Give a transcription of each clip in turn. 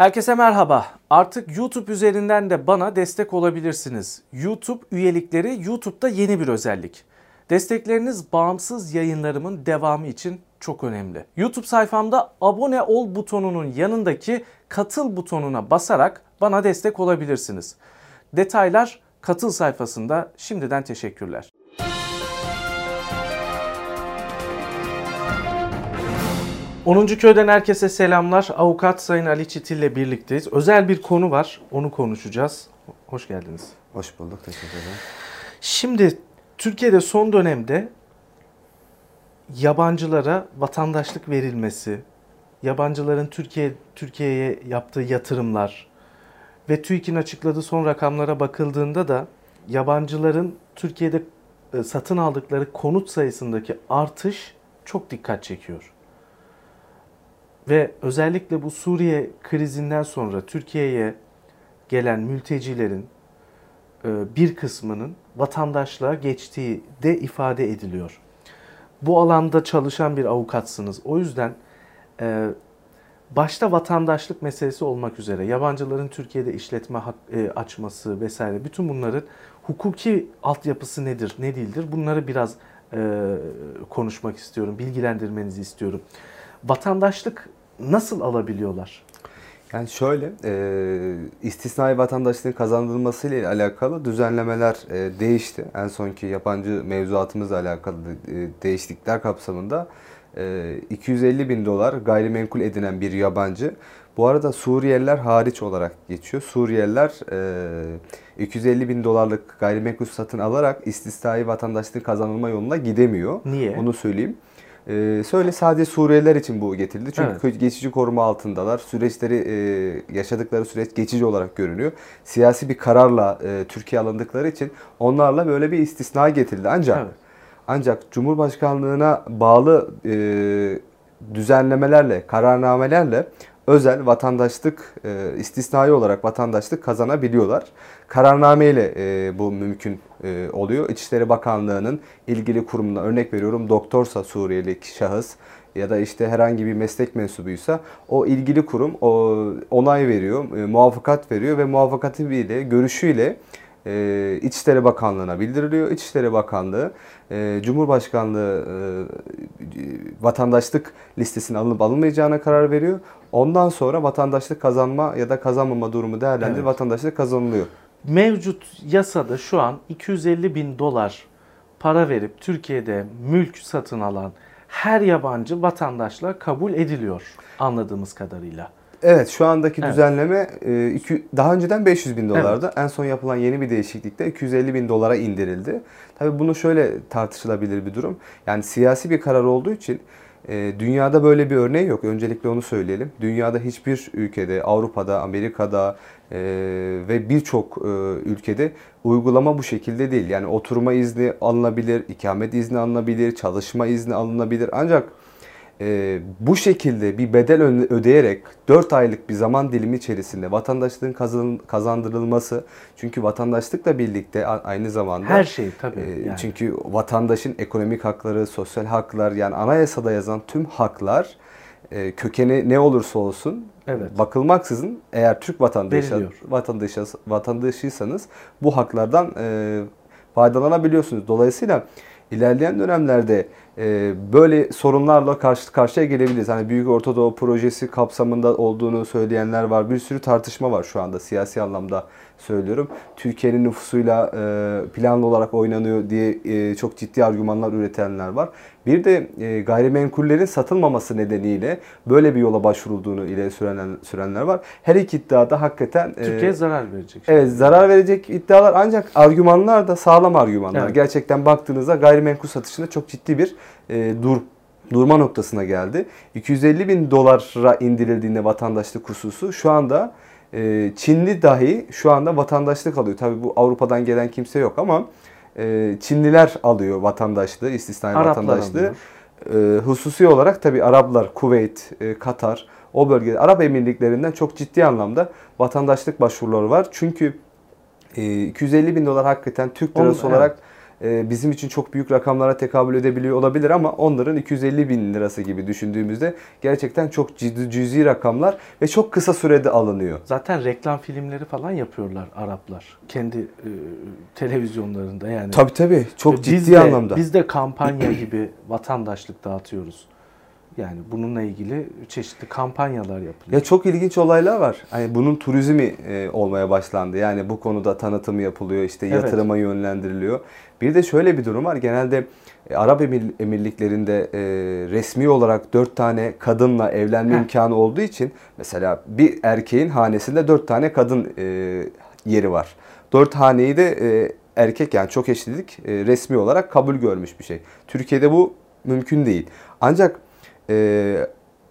Herkese merhaba. Artık YouTube üzerinden de bana destek olabilirsiniz. YouTube üyelikleri YouTube'da yeni bir özellik. Destekleriniz bağımsız yayınlarımın devamı için çok önemli. YouTube sayfamda abone ol butonunun yanındaki katıl butonuna basarak bana destek olabilirsiniz. Detaylar katıl sayfasında. Şimdiden teşekkürler. 10. köyden herkese selamlar. Avukat Sayın Ali Çitil ile birlikteyiz. Özel bir konu var. Onu konuşacağız. Hoş geldiniz. Hoş bulduk. Teşekkür ederim. Şimdi Türkiye'de son dönemde yabancılara vatandaşlık verilmesi, yabancıların Türkiye Türkiye'ye yaptığı yatırımlar ve TÜİK'in açıkladığı son rakamlara bakıldığında da yabancıların Türkiye'de e, satın aldıkları konut sayısındaki artış çok dikkat çekiyor. Ve özellikle bu Suriye krizinden sonra Türkiye'ye gelen mültecilerin e, bir kısmının vatandaşlığa geçtiği de ifade ediliyor. Bu alanda çalışan bir avukatsınız. O yüzden e, başta vatandaşlık meselesi olmak üzere yabancıların Türkiye'de işletme e, açması vesaire bütün bunların hukuki altyapısı nedir, ne değildir bunları biraz konuşmak istiyorum, bilgilendirmenizi istiyorum. Vatandaşlık nasıl alabiliyorlar? Yani şöyle, e, istisnai vatandaşlığın kazandırılması ile alakalı düzenlemeler e, değişti. En sonki yabancı mevzuatımızla alakalı e, değişiklikler kapsamında e, 250 bin dolar gayrimenkul edinen bir yabancı. Bu arada Suriyeliler hariç olarak geçiyor. Suriyeliler e, 250 bin dolarlık gayrimenkul satın alarak istisnai vatandaşlığı kazanılma yoluna gidemiyor. Niye? Onu söyleyeyim. Ee, söyle sadece Suriyeliler için bu getirildi. Çünkü Evet. geçici koruma altındalar. Süreçleri e, yaşadıkları süreç geçici olarak görünüyor. Siyasi bir kararla e, Türkiye alındıkları için onlarla böyle bir istisna getirildi. Ancak Evet. ancak Cumhurbaşkanlığına bağlı e, düzenlemelerle, kararnamelerle özel vatandaşlık e, istisnai olarak vatandaşlık kazanabiliyorlar. Kararnameyle e, bu mümkün e, oluyor. İçişleri Bakanlığı'nın ilgili kurumuna örnek veriyorum doktorsa Suriyeli şahıs ya da işte herhangi bir meslek mensubuysa o ilgili kurum o onay veriyor, e, muvaffakat veriyor ve muvaffakatiyle, görüşüyle e, İçişleri Bakanlığı'na bildiriliyor. İçişleri Bakanlığı e, Cumhurbaşkanlığı e, vatandaşlık listesine alınıp alınmayacağına karar veriyor. Ondan sonra vatandaşlık kazanma ya da kazanmama durumu değerlendirip Evet. vatandaşlık kazanılıyor. Mevcut yasada şu an 250 bin dolar para verip Türkiye'de mülk satın alan her yabancı vatandaşla kabul ediliyor anladığımız kadarıyla. Evet şu andaki Evet. düzenleme e, iki- daha önceden 500 bin dolardı. En son yapılan yeni bir değişiklikte 250 bin dolara indirildi. Tabii bunu şöyle tartışılabilir bir durum. Yani siyasi bir karar olduğu için e, dünyada böyle bir örneği yok. Öncelikle onu söyleyelim. Dünyada hiçbir ülkede, Avrupa'da, Amerika'da e, ve birçok e, ülkede uygulama bu şekilde değil. Yani oturma izni alınabilir, ikamet izni alınabilir, çalışma izni alınabilir. Ancak e, bu şekilde bir bedel ödeyerek 4 aylık bir zaman dilimi içerisinde vatandaşlığın kazan, kazandırılması çünkü vatandaşlıkla birlikte aynı zamanda Her şey tabii. e, yani. çünkü vatandaşın ekonomik hakları, sosyal haklar yani anayasada yazan tüm haklar e, kökeni ne olursa olsun Evet. bakılmaksızın eğer Türk vatandaşı vatandaşı vatandaşıysanız bu haklardan e, faydalanabiliyorsunuz. Dolayısıyla ilerleyen dönemlerde böyle sorunlarla karşı karşıya gelebiliriz. Hani Büyük Ortadoğu projesi kapsamında olduğunu söyleyenler var. Bir sürü tartışma var şu anda siyasi anlamda söylüyorum. Türkiye'nin nüfusuyla e, planlı olarak oynanıyor diye e, çok ciddi argümanlar üretenler var. Bir de e, gayrimenkullerin satılmaması nedeniyle böyle bir yola başvurulduğunu ileri sürenler, sürenler var. Her iki iddiada hakikaten e, Türkiye zarar verecek. Evet zarar verecek iddialar ancak argümanlar da sağlam argümanlar. Evet. Gerçekten baktığınızda gayrimenkul satışında çok ciddi bir e, dur durma noktasına geldi. 250 bin dolara indirildiğinde vatandaşlık hususu şu anda e, Çinli dahi şu anda vatandaşlık alıyor. Tabi bu Avrupa'dan gelen kimse yok ama e, Çinliler alıyor vatandaşlığı, istisnai Araplar vatandaşlığı. alıyor. E, hususi olarak tabi Araplar, Kuveyt, e, Katar o bölgede Arap Emirliklerinden çok ciddi anlamda vatandaşlık başvuruları var. Çünkü e, 250 bin dolar hakikaten Türk lirası olarak e, bizim için çok büyük rakamlara tekabül edebiliyor olabilir ama onların 250 bin lirası gibi düşündüğümüzde gerçekten çok ciddi cüzi rakamlar ve çok kısa sürede alınıyor. Zaten reklam filmleri falan yapıyorlar Araplar. Kendi e, televizyonlarında yani. Tabii tabii çok Biz ciddi de- anlamda. Biz de kampanya gibi vatandaşlık dağıtıyoruz. Yani bununla ilgili çeşitli kampanyalar yapılıyor. Ya çok ilginç olaylar var. Hani bunun turizmi e, olmaya başlandı. Yani bu konuda tanıtımı yapılıyor, işte Evet. yatırıma yönlendiriliyor. Bir de şöyle bir durum var. Genelde e, Arap Emir- Emirlikleri'nde e, resmi olarak dört tane kadınla evlenme Heh. imkanı olduğu için mesela bir erkeğin hanesinde dört tane kadın e, yeri var. Dört haneyi de e, erkek yani çok eşlilik e, resmi olarak kabul görmüş bir şey. Türkiye'de bu mümkün değil. Ancak e,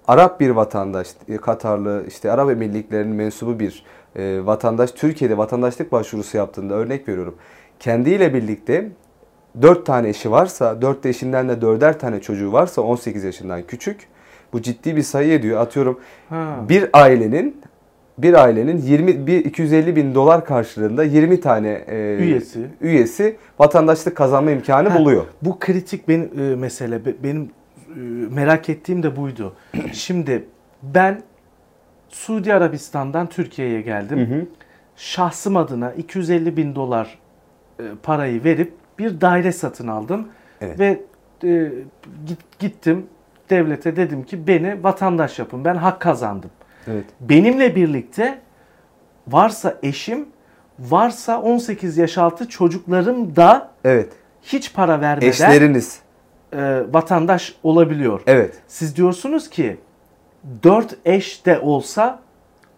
Arap bir vatandaş, e, Katarlı, işte Arap Emirlikleri'nin mensubu bir e, vatandaş Türkiye'de vatandaşlık başvurusu yaptığında örnek veriyorum. Kendiyle birlikte 4 tane eşi varsa, 4 eşinden de 4'er tane çocuğu varsa 18 yaşından küçük. Bu ciddi bir sayı ediyor. Atıyorum Ha. bir ailenin bir ailenin 20 bir 250 bin dolar karşılığında 20 tane e, Üyesi. üyesi vatandaşlık kazanma imkanı Ha. buluyor. Bu kritik benim e, mesele. Be- Benim merak ettiğim de buydu. Şimdi ben Suudi Arabistan'dan Türkiye'ye geldim. Hı hı. Şahsım adına 250 bin dolar e, parayı verip bir daire satın aldım. Evet. Ve e, git- gittim devlete dedim ki beni vatandaş yapın. Ben hak kazandım. Evet. Benimle birlikte varsa eşim, varsa 18 yaş altı çocuklarım da Evet. hiç para vermeden Eşleriniz. E, vatandaş olabiliyor. Evet. Siz diyorsunuz ki 4 eş de olsa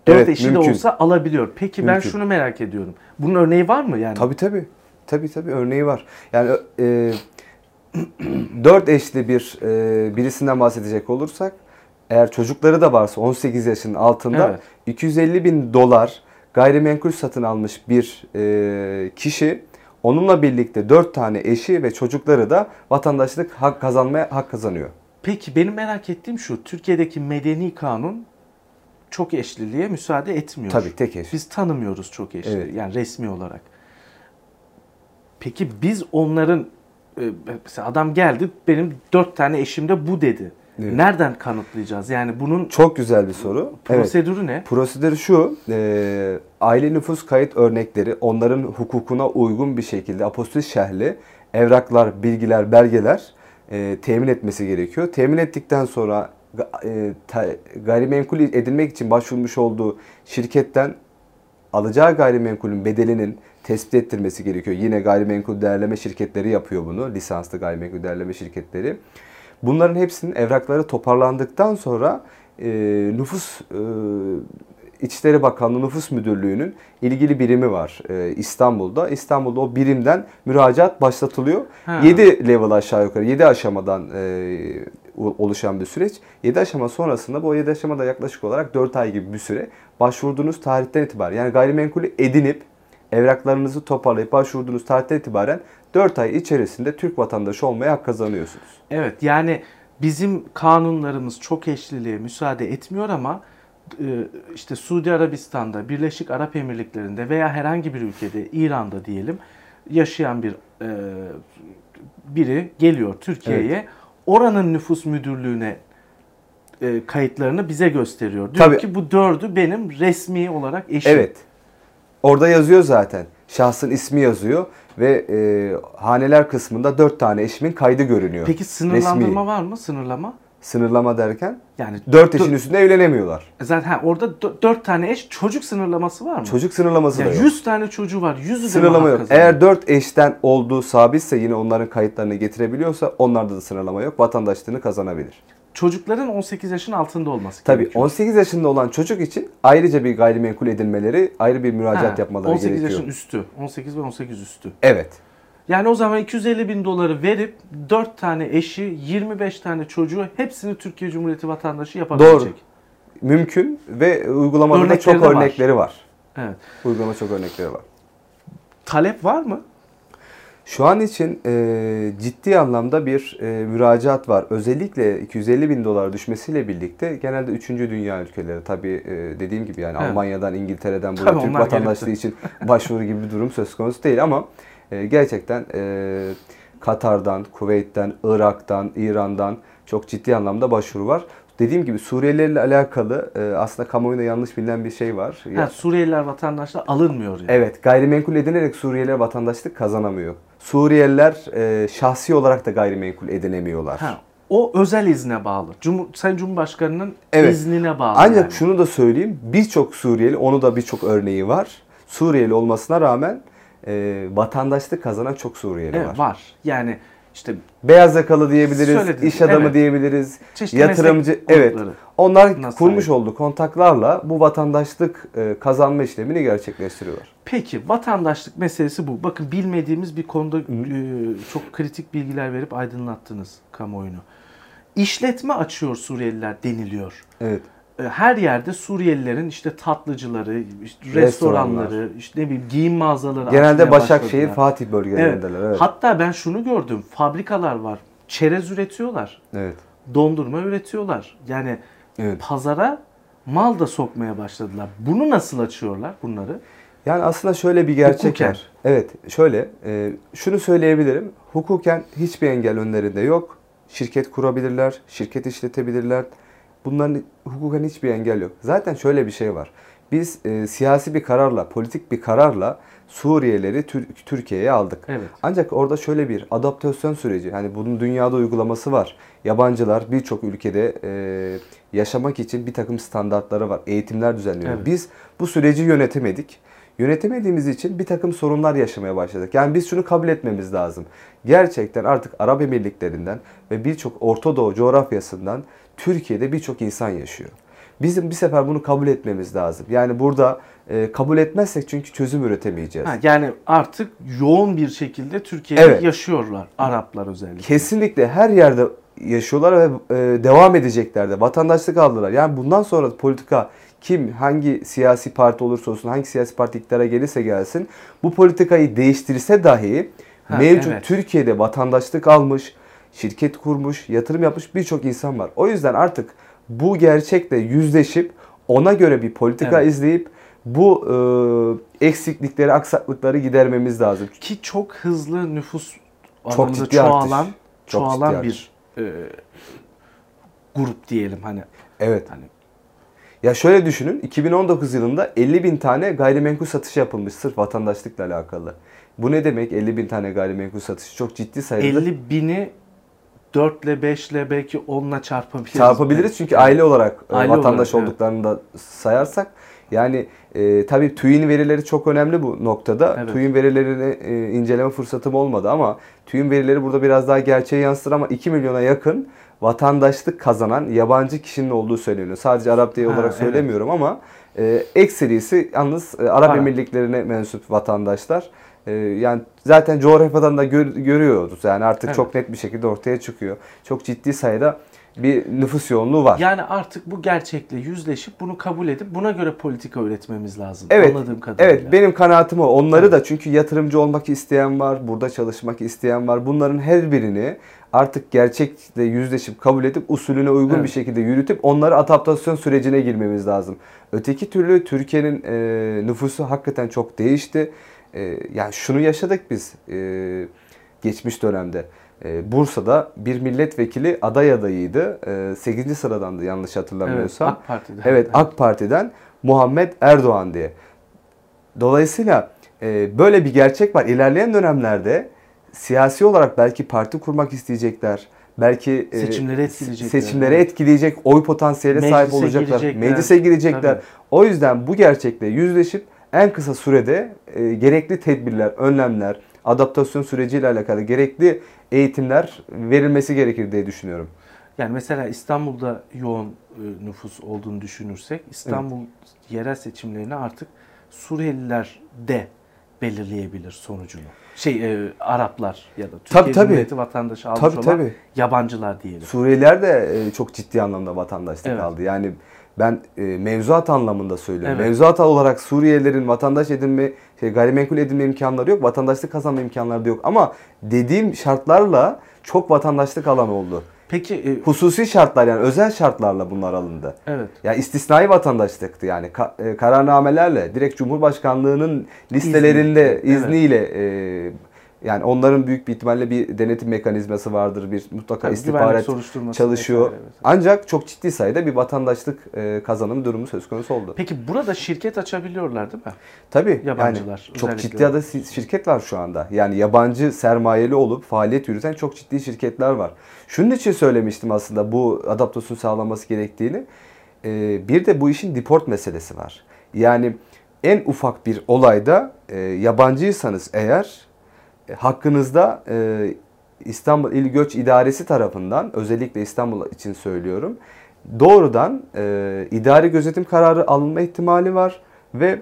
4 Evet, eşi mümkün. de olsa alabiliyor. Peki ben Mümkün. şunu merak ediyorum. Bunun örneği var mı yani? Tabii tabii. Tabii tabii örneği var. Yani e, dört eşli bir e, birisinden bahsedecek olursak eğer çocukları da varsa 18 yaşının altında Evet. 250 bin dolar gayrimenkul satın almış bir e, kişi onunla birlikte 4 tane eşi ve çocukları da vatandaşlık hak kazanmaya hak kazanıyor. Peki benim merak ettiğim şu. Türkiye'deki medeni kanun çok eşliliğe müsaade etmiyor. Tabii tek eş. Biz tanımıyoruz çok eşli. Evet. Yani resmi olarak. Peki biz onların e, mesela adam geldi benim dört tane eşimde bu dedi. Evet. Nereden kanıtlayacağız? Yani bunun Çok güzel bir soru. Evet. prosedürü ne? Prosedür şu, e, aile nüfus kayıt örnekleri onların hukukuna uygun bir şekilde apostil şerhli evraklar, bilgiler, belgeler e, temin etmesi gerekiyor. Temin ettikten sonra e, ta- gayrimenkul edinmek için başvurmuş olduğu şirketten alacağı gayrimenkulün bedelinin tespit ettirmesi gerekiyor. Yine gayrimenkul değerleme şirketleri yapıyor bunu. Lisanslı gayrimenkul değerleme şirketleri. Bunların hepsinin evrakları toparlandıktan sonra e, nüfus e, İçişleri Bakanlığı Nüfus Müdürlüğü'nün ilgili birimi var e, İstanbul'da. İstanbul'da o birimden müracaat başlatılıyor. Ha. 7 level aşağı yukarı 7 aşamadan e, oluşan bir süreç. 7 aşama sonrasında bu 7 aşamada yaklaşık olarak 4 ay gibi bir süre başvurduğunuz tarihten itibaren yani gayrimenkulü edinip evraklarınızı toparlayıp başvurduğunuz tarihten itibaren 4 ay içerisinde Türk vatandaşı olmaya hak kazanıyorsunuz. Evet yani bizim kanunlarımız çok eşliliğe müsaade etmiyor ama e, işte Suudi Arabistan'da, Birleşik Arap Emirlikleri'nde veya herhangi bir ülkede, İran'da diyelim yaşayan bir e, biri geliyor Türkiye'ye. Oranın nüfus müdürlüğüne e, kayıtlarını bize gösteriyor. Diyor Tabii. ki bu dördü benim resmi olarak eşim. Evet. Orada yazıyor zaten. Şahsın ismi yazıyor ve e, haneler kısmında 4 tane eşimin kaydı görünüyor. Peki sınırlandırma Resmi. var mı? Sınırlama? Sınırlama derken Yani 4 dö- eşin üstünde evlenemiyorlar. Zaten ha, orada dö- dört tane eş çocuk sınırlaması var mı? Çocuk sınırlaması Ya da yok. 100 tane çocuğu var. 100'ü de Sınırlama mi hak yok. kazanıyor? Eğer 4 eşten olduğu sabitse yine onların kayıtlarını getirebiliyorsa onlarda da sınırlama yok. Vatandaşlığını kazanabilir. Çocukların 18 yaşın altında olması Tabii gerekiyor. 18 yaşında olan çocuk için ayrıca bir gayrimenkul edinmeleri, ayrı bir müracaat Ha, yapmaları 18 gerekiyor. yaşın üstü. 18 ve 18 üstü. Evet. Yani o zaman 250 bin doları verip 4 tane eşi, 25 tane çocuğu hepsini Türkiye Cumhuriyeti vatandaşı yapabilecek. Doğru. Mümkün ve uygulamada da Örnekleri çok de var. örnekleri var. Evet. Uygulama çok örnekleri var. Talep var mı? Şu an için e, ciddi anlamda bir e, müracaat var. Özellikle 250 bin dolar düşmesiyle birlikte genelde 3. dünya ülkeleri tabii e, dediğim gibi yani Evet. Almanya'dan, İngiltere'den buraya Tabii Türk vatandaşlığı de- için başvuru gibi bir durum söz konusu değil ama e, gerçekten e, Katar'dan, Kuveyt'ten, Irak'tan, İran'dan çok ciddi anlamda başvuru var. Dediğim gibi Suriyelilerle alakalı e, aslında kamuoyunda yanlış bilinen bir şey var. Ha, Suriyeliler vatandaşlar alınmıyor yani. Evet, gayrimenkul edinerek Suriyeliler vatandaşlık kazanamıyor. Suriyeliler e, şahsi olarak da gayrimenkul edinemiyorlar. Ha, o özel izne bağlı. Cumhur, Sayın Cumhurbaşkanı'nın Evet. iznine bağlı. Ancak yani. şunu da söyleyeyim, birçok Suriyeli, onu da birçok örneği var. Suriyeli olmasına rağmen e, vatandaşlık kazanan çok Suriyeli evet, var. var. Yani işte Beyaz yakalı diyebiliriz, Söylediniz, iş adamı evet. diyebiliriz, Çeşitli yatırımcı. Evet. Onlar Nasıl kurmuş yani? olduğu kontaklarla bu vatandaşlık e, kazanma işlemini gerçekleştiriyorlar. Peki vatandaşlık meselesi bu. Bakın bilmediğimiz bir konuda e, çok kritik bilgiler verip aydınlattınız kamuoyunu. İşletme açıyor Suriyeliler deniliyor. Evet. E, Her yerde Suriyelilerin işte tatlıcıları, işte Restoranlar. restoranları, işte ne bileyim giyim mağazaları Genelde Başakşehir, başladılar. Fatih bölgelerindeler. Evet. Evet. Hatta ben şunu gördüm. Fabrikalar var. Çerez üretiyorlar. evet. Dondurma üretiyorlar. Yani Evet. pazara mal da sokmaya başladılar. Bunu nasıl açıyorlar bunları? Yani aslında şöyle bir gerçek Hukuken. var. Evet, şöyle e, şunu söyleyebilirim. Hukuken hiçbir engel önlerinde yok. Şirket kurabilirler, şirket işletebilirler. Bunların hukuken hiçbir engel yok. Zaten şöyle bir şey var. Biz e, siyasi bir kararla, politik bir kararla Suriyelileri Tür- Türkiye'ye aldık. Evet. Ancak orada şöyle bir adaptasyon süreci, hani bunun dünyada uygulaması var. Yabancılar birçok ülkede e, yaşamak için bir takım standartları var, eğitimler düzenliyor. Evet. Biz bu süreci yönetemedik. Yönetemediğimiz için bir takım sorunlar yaşamaya başladık. Yani biz şunu kabul etmemiz lazım. Gerçekten artık Arap Emirlikleri'nden ve birçok Orta Doğu coğrafyasından Türkiye'de birçok insan yaşıyor. Bizim bir sefer bunu kabul etmemiz lazım. Yani burada e, kabul etmezsek çünkü çözüm üretemeyeceğiz. Ha, yani artık yoğun bir şekilde Türkiye'de Evet. yaşıyorlar. Araplar özellikle. Kesinlikle her yerde yaşıyorlar ve e, devam edecekler de. Vatandaşlık aldılar. Yani bundan sonra politika kim hangi siyasi parti olursa olsun hangi siyasi parti iktidara gelirse gelsin bu politikayı değiştirse dahi Ha, mevcut evet. Türkiye'de vatandaşlık almış, şirket kurmuş, yatırım yapmış birçok insan var. O yüzden artık bu gerçekle yüzleşip ona göre bir politika Evet. izleyip bu e, eksiklikleri, aksaklıkları gidermemiz lazım. Ki çok hızlı nüfus Çok ciddi çoğalan, artış. Çok çoğalan ciddi bir e, grup diyelim hani. Evet. Hani Ya şöyle düşünün 2019 yılında 50 bin tane gayrimenkul satışı yapılmış sırf vatandaşlıkla alakalı. Bu ne demek 50 bin tane gayrimenkul satışı? Çok ciddi sayıda. 50 bini 4 ile 5 ile belki 10 ile çarpabiliriz. Çarpabiliriz çünkü aile olarak e, Aile vatandaş olarak, evet. olduklarını da sayarsak. Yani e, tabii TÜİ'nin verileri çok önemli bu noktada. Evet. TÜİ'nin verilerini e, inceleme fırsatım olmadı ama TÜİ'nin verileri burada biraz daha gerçeği yansıtır ama 2 milyona yakın vatandaşlık kazanan yabancı kişinin olduğu söyleniyor. Sadece Arap diye Ha, olarak evet. söylemiyorum ama e, ekserisi yalnız e, Arap Arap. Emirlikleri'ne mensup vatandaşlar. E, yani zaten coğrafyadan da gör- görüyoruz. Yani artık Evet. çok net bir şekilde ortaya çıkıyor. Çok ciddi sayıda bir nüfus yoğunluğu var. Yani artık bu gerçekle yüzleşip bunu kabul edip buna göre politika üretmemiz lazım. Evet. Anladığım kadarıyla. Evet benim kanaatim o. Onları Evet. da çünkü yatırımcı olmak isteyen var, burada çalışmak isteyen var. Bunların her birini artık gerçekle yüzleşip kabul edip usulüne uygun Evet. bir şekilde yürütüp onları adaptasyon sürecine girmemiz lazım. Öteki türlü Türkiye'nin e, nüfusu hakikaten çok değişti. E, yani şunu yaşadık biz e, geçmiş dönemde. E, Bursa'da bir milletvekili aday adayıydı. E, 8. sıradandı yanlış Evet, hatırlamıyorsam. AK Parti'de. Evet AK Parti'den Muhammed Erdoğan diye. Dolayısıyla e, böyle bir gerçek var. İlerleyen dönemlerde siyasi olarak belki parti kurmak isteyecekler. Belki Seçimleri etkileyecekler. Seçimleri etkileyecek oy potansiyeline sahip Meclise olacaklar. girecekler. Meclise girecekler. Tabii. O yüzden bu gerçekle yüzleşip en kısa sürede e, gerekli tedbirler, önlemler, adaptasyon süreciyle alakalı gerekli eğitimler verilmesi gerekir diye düşünüyorum. Yani mesela İstanbul'da yoğun e, nüfus olduğunu düşünürsek İstanbul yerel seçimlerini artık Suriyeliler de belirleyebilir sonucunu. Şey e, Araplar ya da Türkiye Tabii, tabii. Cumhuriyeti vatandaşı almış Tabii olan tabii. yabancılar diyelim. Suriyeliler de e, çok ciddi anlamda vatandaşlık Evet. aldı. Yani ben e, mevzuat anlamında söylüyorum. Evet. Mevzuat olarak Suriyelilerin vatandaş edinme, şey, gayrimenkul edinme imkanları yok. Vatandaşlık kazanma imkanları da yok. Ama dediğim şartlarla çok vatandaşlık alan oldu. Peki e, Hususi şartlar yani özel şartlarla bunlar alındı. evet. Ya istisnai vatandaşlıktı yani Ka- e, kararnamelerle direkt Cumhurbaşkanlığının listelerinde İzni. Evet. izniyle e, Yani onların büyük bir ihtimalle bir denetim mekanizması vardır. Bir mutlaka Tabii, istihbarat çalışıyor. vesaire. Ancak çok ciddi sayıda bir vatandaşlık e, kazanım durumu söz konusu oldu. Peki burada şirket açabiliyorlar değil mi? Tabii Yabancılar yani çok ciddi adı şirket var şu anda. Yani yabancı sermayeli olup faaliyet yürüten çok ciddi şirketler var. Şunun için söylemiştim aslında bu adaptasyon sağlanması gerektiğini. Ee, bir de bu işin deport meselesi var. Yani en ufak bir olayda e, yabancıysanız eğer e, hakkınızda e, İstanbul İl Göç İdaresi tarafından özellikle İstanbul için söylüyorum doğrudan e, idari gözetim kararı alınma ihtimali var ve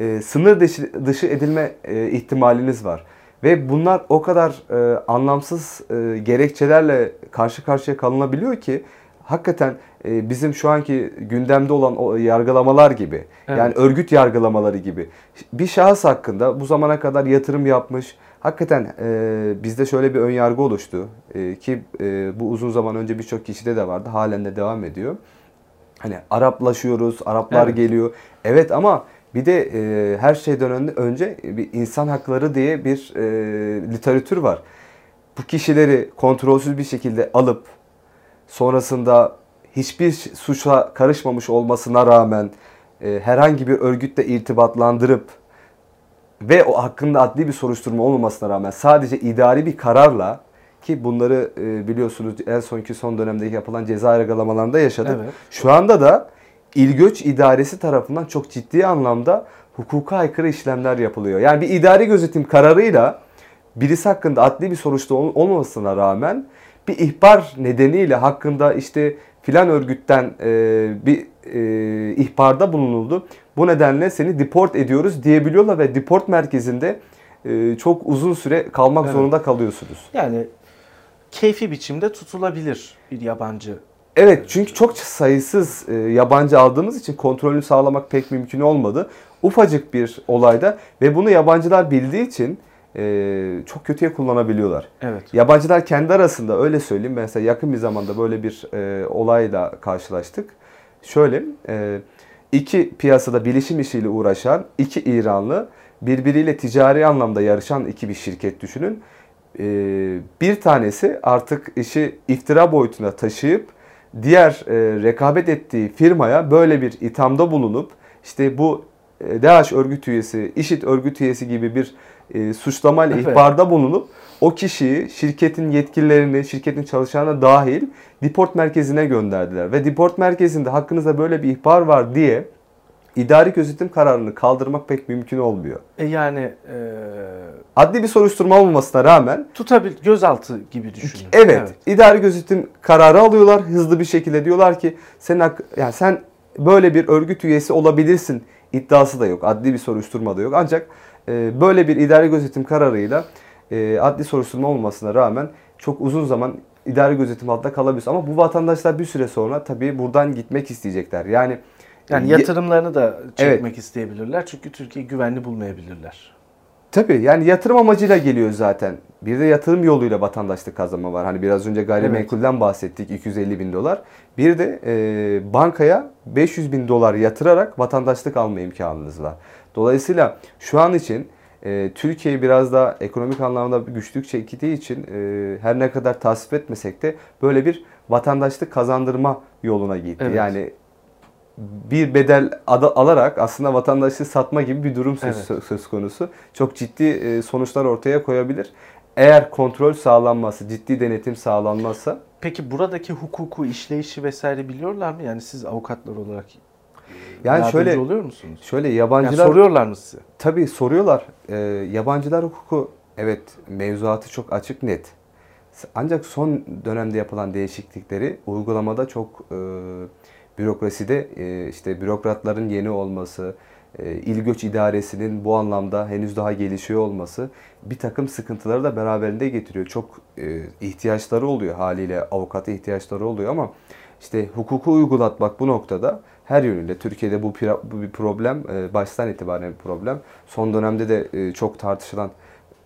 e, sınır dışı, dışı edilme e, ihtimaliniz var. Ve bunlar o kadar e, anlamsız e, gerekçelerle karşı karşıya kalınabiliyor ki hakikaten e, bizim şu anki gündemde olan o yargılamalar gibi Evet. yani örgüt yargılamaları gibi bir şahıs hakkında bu zamana kadar yatırım yapmış hakikaten e, bizde şöyle bir ön yargı oluştu E, ki e, bu uzun zaman önce birçok kişide de vardı halen de devam ediyor. Hani Araplaşıyoruz, Araplar Evet. geliyor. Evet ama bir de e, her şeyden önce, önce bir insan hakları diye bir e, literatür var. Bu kişileri kontrolsüz bir şekilde alıp sonrasında hiçbir suça karışmamış olmasına rağmen e, herhangi bir örgütle irtibatlandırıp ve o hakkında adli bir soruşturma olmamasına rağmen sadece idari bir kararla ki bunları e, biliyorsunuz en sonki son dönemde yapılan ceza yargılamalarında yaşadık. Evet. Şu anda da İl Göç İdaresi tarafından çok ciddi anlamda hukuka aykırı işlemler yapılıyor. Yani bir idari gözetim kararıyla birisi hakkında adli bir soruşturma ol- olmamasına rağmen bir ihbar nedeniyle hakkında işte filan örgütten e, bir e, ihbarda bulunuldu. Bu nedenle seni deport ediyoruz diyebiliyorlar ve deport merkezinde e, çok uzun süre kalmak Evet. zorunda kalıyorsunuz. Yani keyfi biçimde tutulabilir bir yabancı. Evet çünkü çok sayısız e, yabancı aldığımız için kontrolünü sağlamak pek mümkün olmadı. Ufacık bir olayda ve bunu yabancılar bildiği için e, çok kötüye kullanabiliyorlar. Evet. Yabancılar kendi arasında öyle söyleyeyim. Mesela yakın bir zamanda böyle bir e, olayla karşılaştık. Şöyle e, iki piyasada bilişim işiyle uğraşan iki İranlı birbiriyle ticari anlamda yarışan iki bir şirket düşünün. E, bir tanesi artık işi iftira boyutuna taşıyıp diğer e, rekabet ettiği firmaya böyle bir ithamda bulunup işte bu DAEŞ örgüt üyesi, IŞİD örgüt üyesi gibi bir e, suçlamayla Evet. ihbarda bulunup o kişiyi şirketin yetkililerini, şirketin çalışanına dahil deport merkezine gönderdiler. Ve deport merkezinde hakkınızda böyle bir ihbar var diye idari gözetim kararını kaldırmak pek mümkün olmuyor. E yani e, Adli bir soruşturma olmamasına rağmen tutabil gözaltı gibi düşünün. Evet, idari gözetim kararı alıyorlar hızlı bir şekilde diyorlar ki sen yani sen böyle bir örgüt üyesi olabilirsin iddiası da yok. Adli bir soruşturma da yok. Ancak e, böyle bir idari gözetim kararıyla e, adli soruşturma olmasına rağmen çok uzun zaman idari gözetim altında kalabiliyorsun. Ama bu vatandaşlar bir süre sonra tabii buradan gitmek isteyecekler. Yani Yani ye- yatırımlarını da çekmek isteyebilirler. Çünkü Türkiye güvenli bulmayabilirler. Tabii yani yatırım amacıyla geliyor zaten. Bir de yatırım yoluyla vatandaşlık kazanma var. Hani biraz önce gayrimenkulden bahsettik 250 bin dolar. Bir de e, bankaya 500 bin dolar yatırarak vatandaşlık alma imkanınız var. Dolayısıyla şu an için e, Türkiye biraz da ekonomik anlamda güçlük çektiği için e, her ne kadar tasvip etmesek de böyle bir vatandaşlık kazandırma yoluna gitti. Evet. Yani bir bedel alarak aslında vatandaşlığı satma gibi bir durum söz, Evet. söz konusu. Çok ciddi e, sonuçlar ortaya koyabilir. Eğer kontrol sağlanmazsa, ciddi denetim sağlanmazsa Peki buradaki hukuku, işleyişi vesaire biliyorlar mı? Yani siz avukatlar olarak e, Yani şöyle- oluyor musunuz? şöyle Yani yabancılar soruyorlar mı size? tabii soruyorlar. E, yabancılar hukuku evet mevzuatı çok açık net. Ancak son dönemde yapılan değişiklikleri uygulamada çok e, bürokraside e, işte bürokratların yeni olması, e, il göç idaresinin bu anlamda henüz daha gelişiyor olması bir takım sıkıntıları da beraberinde getiriyor. Çok e, ihtiyaçları oluyor haliyle avukata ihtiyaçları oluyor ama işte hukuku uygulatmak bu noktada her yönüyle Türkiye'de bu, bir problem e, baştan itibaren bir problem. Son dönemde de çok tartışılan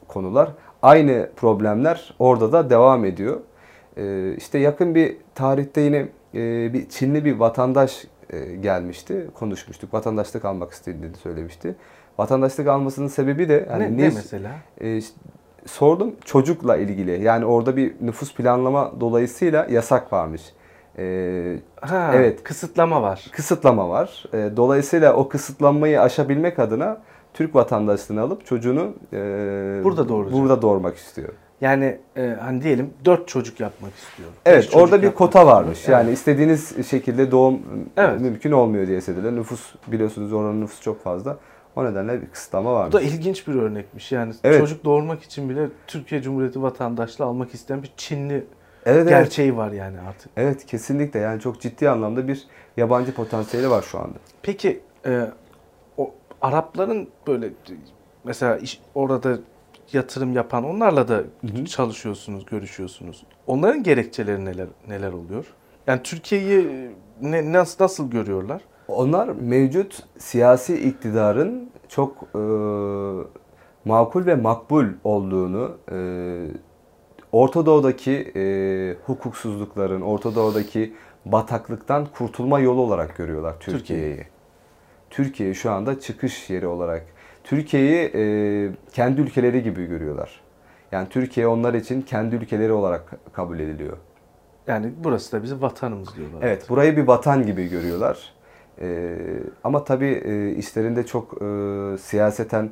konular. Aynı problemler orada da devam ediyor. E, işte yakın bir tarihte yine e, bir Çinli bir vatandaş e, gelmişti. Konuşmuştuk. Vatandaşlık almak istediğini söylemişti. Vatandaşlık almasının sebebi de yani ne, ne mesela? e, sordum çocukla ilgili. Yani orada bir nüfus planlama dolayısıyla yasak varmış. Ee, Ha, Evet. Kısıtlama var. kısıtlama var. Ee, dolayısıyla o kısıtlanmayı aşabilmek adına Türk vatandaşlığını alıp çocuğunu e, Burada doğuracak. burada doğurmak istiyor. Yani e, hani diyelim 4 çocuk yapmak istiyor. Beş Evet orada bir kota varmış. Evet. Yani istediğiniz şekilde doğum Evet. mümkün olmuyor diye hissedilir. Nüfus biliyorsunuz oranın nüfusu çok fazla. O nedenle bir kısıtlama Bu varmış. da ilginç bir örnekmiş. Yani Evet. çocuk doğurmak için bile Türkiye Cumhuriyeti vatandaşlığı almak isteyen bir Çinli Evet, evet. gerçeği var yani artık. Evet kesinlikle yani çok ciddi anlamda bir yabancı potansiyeli var şu anda. Peki e, o Arapların böyle mesela iş, orada yatırım yapan onlarla da hı. çalışıyorsunuz, görüşüyorsunuz. Onların gerekçeleri neler neler oluyor? Yani Türkiye'yi ne, nasıl nasıl görüyorlar? Onlar mevcut siyasi iktidarın çok e, makul ve makbul olduğunu, e, Orta Doğu'daki e, hukuksuzlukların, Orta Doğu'daki bataklıktan kurtulma yolu olarak görüyorlar Türkiye'yi. Türkiye şu anda çıkış yeri olarak. Türkiye'yi e, kendi ülkeleri gibi görüyorlar. Yani Türkiye onlar için kendi ülkeleri olarak kabul ediliyor. Yani burası da bizim vatanımız diyorlar. Evet, burayı bir vatan gibi görüyorlar. Ee, ama tabii e, işlerinde çok e, siyaseten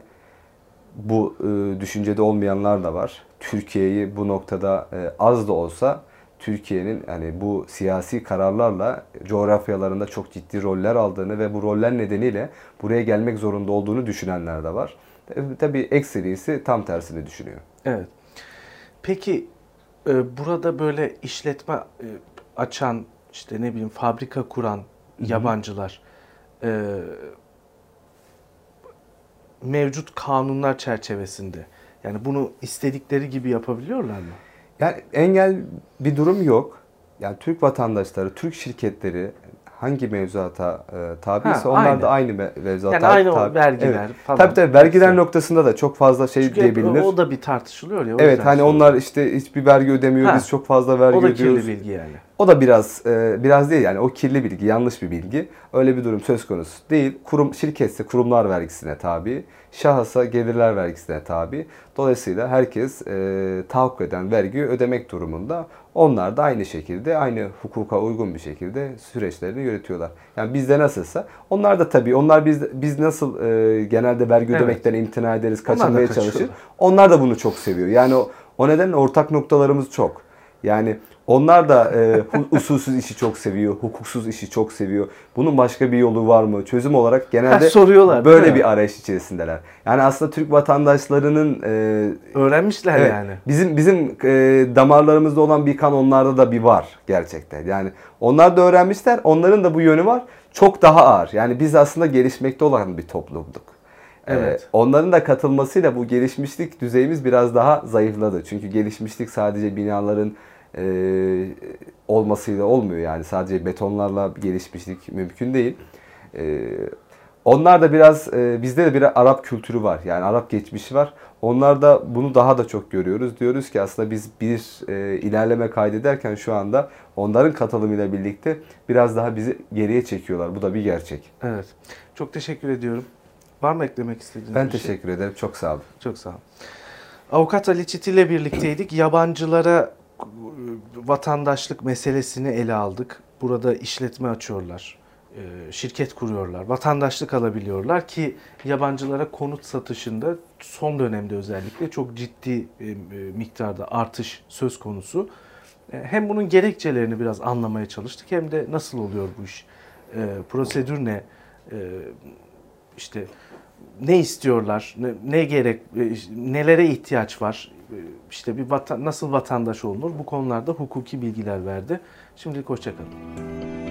bu e, düşüncede olmayanlar da var. Türkiye'yi bu noktada e, az da olsa Türkiye'nin hani bu siyasi kararlarla coğrafyalarında çok ciddi roller aldığını ve bu roller nedeniyle buraya gelmek zorunda olduğunu düşünenler de var. Tabii ekserisi tam tersini düşünüyor. Evet. Peki e, burada böyle işletme e, açan işte ne bileyim fabrika kuran yabancılar e, mevcut kanunlar çerçevesinde yani bunu istedikleri gibi yapabiliyorlar mı? Yani engel bir durum yok. Yani Türk vatandaşları, Türk şirketleri hangi mevzuata e, tabiyse Ha, onlar aynı. da aynı me- mevzuata Yani aynı tabi. vergiler Evet. falan. Tabii tabii vergiler Hepsi. noktasında da çok fazla şey Çünkü diyebilir. o da bir tartışılıyor ya. evet hani soruyorum. onlar işte hiçbir vergi ödemiyor, Ha. biz çok fazla vergi o da ödüyoruz. kirli bilgi yani. O da biraz e, biraz değil yani o kirli bilgi, yanlış bir bilgi. Öyle bir durum söz konusu değil. Kurum şirketse kurumlar vergisine tabi, şahısa gelirler vergisine tabi. Dolayısıyla herkes e, tahakkuk eden vergiyi ödemek durumunda. Onlar da aynı şekilde, aynı hukuka uygun bir şekilde süreçlerini yürütüyorlar. Yani bizde nasılsa onlar da tabii onlar biz biz nasıl e, genelde vergi Evet. ödemekten imtina ederiz, kaçınmaya çalışır. Onlar da bunu çok seviyor. Yani o, o nedenle ortak noktalarımız çok. Yani onlar da e, usulsüz işi çok seviyor, hukuksuz işi çok seviyor. Bunun başka bir yolu var mı? Çözüm olarak genelde Ha, soruyorlar, böyle bir arayış içerisindeler. Yani aslında Türk vatandaşlarının e, Öğrenmişler evet, yani. bizim bizim e, damarlarımızda olan bir kan onlarda da bir var gerçekten. Yani onlar da öğrenmişler, onların da bu yönü var. Çok daha ağır. Yani biz aslında gelişmekte olan bir toplumduk. Ee, Evet. onların da katılmasıyla bu gelişmişlik düzeyimiz biraz daha zayıfladı. Çünkü gelişmişlik sadece binaların e, olmasıyla olmuyor yani sadece betonlarla gelişmişlik mümkün değil. E, onlar da biraz e, bizde de bir Arap kültürü var yani Arap geçmişi var. Onlar da bunu daha da çok görüyoruz. Diyoruz ki aslında biz bir e, ilerleme kaydederken şu anda onların katılımıyla birlikte biraz daha bizi geriye çekiyorlar. Bu da bir gerçek. Evet. Çok teşekkür ediyorum. Var mı eklemek istediğiniz Ben bir şey? teşekkür ederim. Çok sağ olun. Çok sağ olun. Avukat Ali Çit ile birlikteydik. Yabancılara vatandaşlık meselesini ele aldık. Burada işletme açıyorlar. e, Şirket kuruyorlar. Vatandaşlık alabiliyorlar ki yabancılara konut satışında son dönemde özellikle çok ciddi e, e, miktarda artış söz konusu. Hem bunun gerekçelerini biraz anlamaya çalıştık hem de nasıl oluyor bu iş? Prosedür ne? İşte ne istiyorlar, ne, gerek, nelere ihtiyaç var, işte bir vatan, nasıl vatandaş olunur bu konularda hukuki bilgiler verdi. Şimdilik hoşçakalın.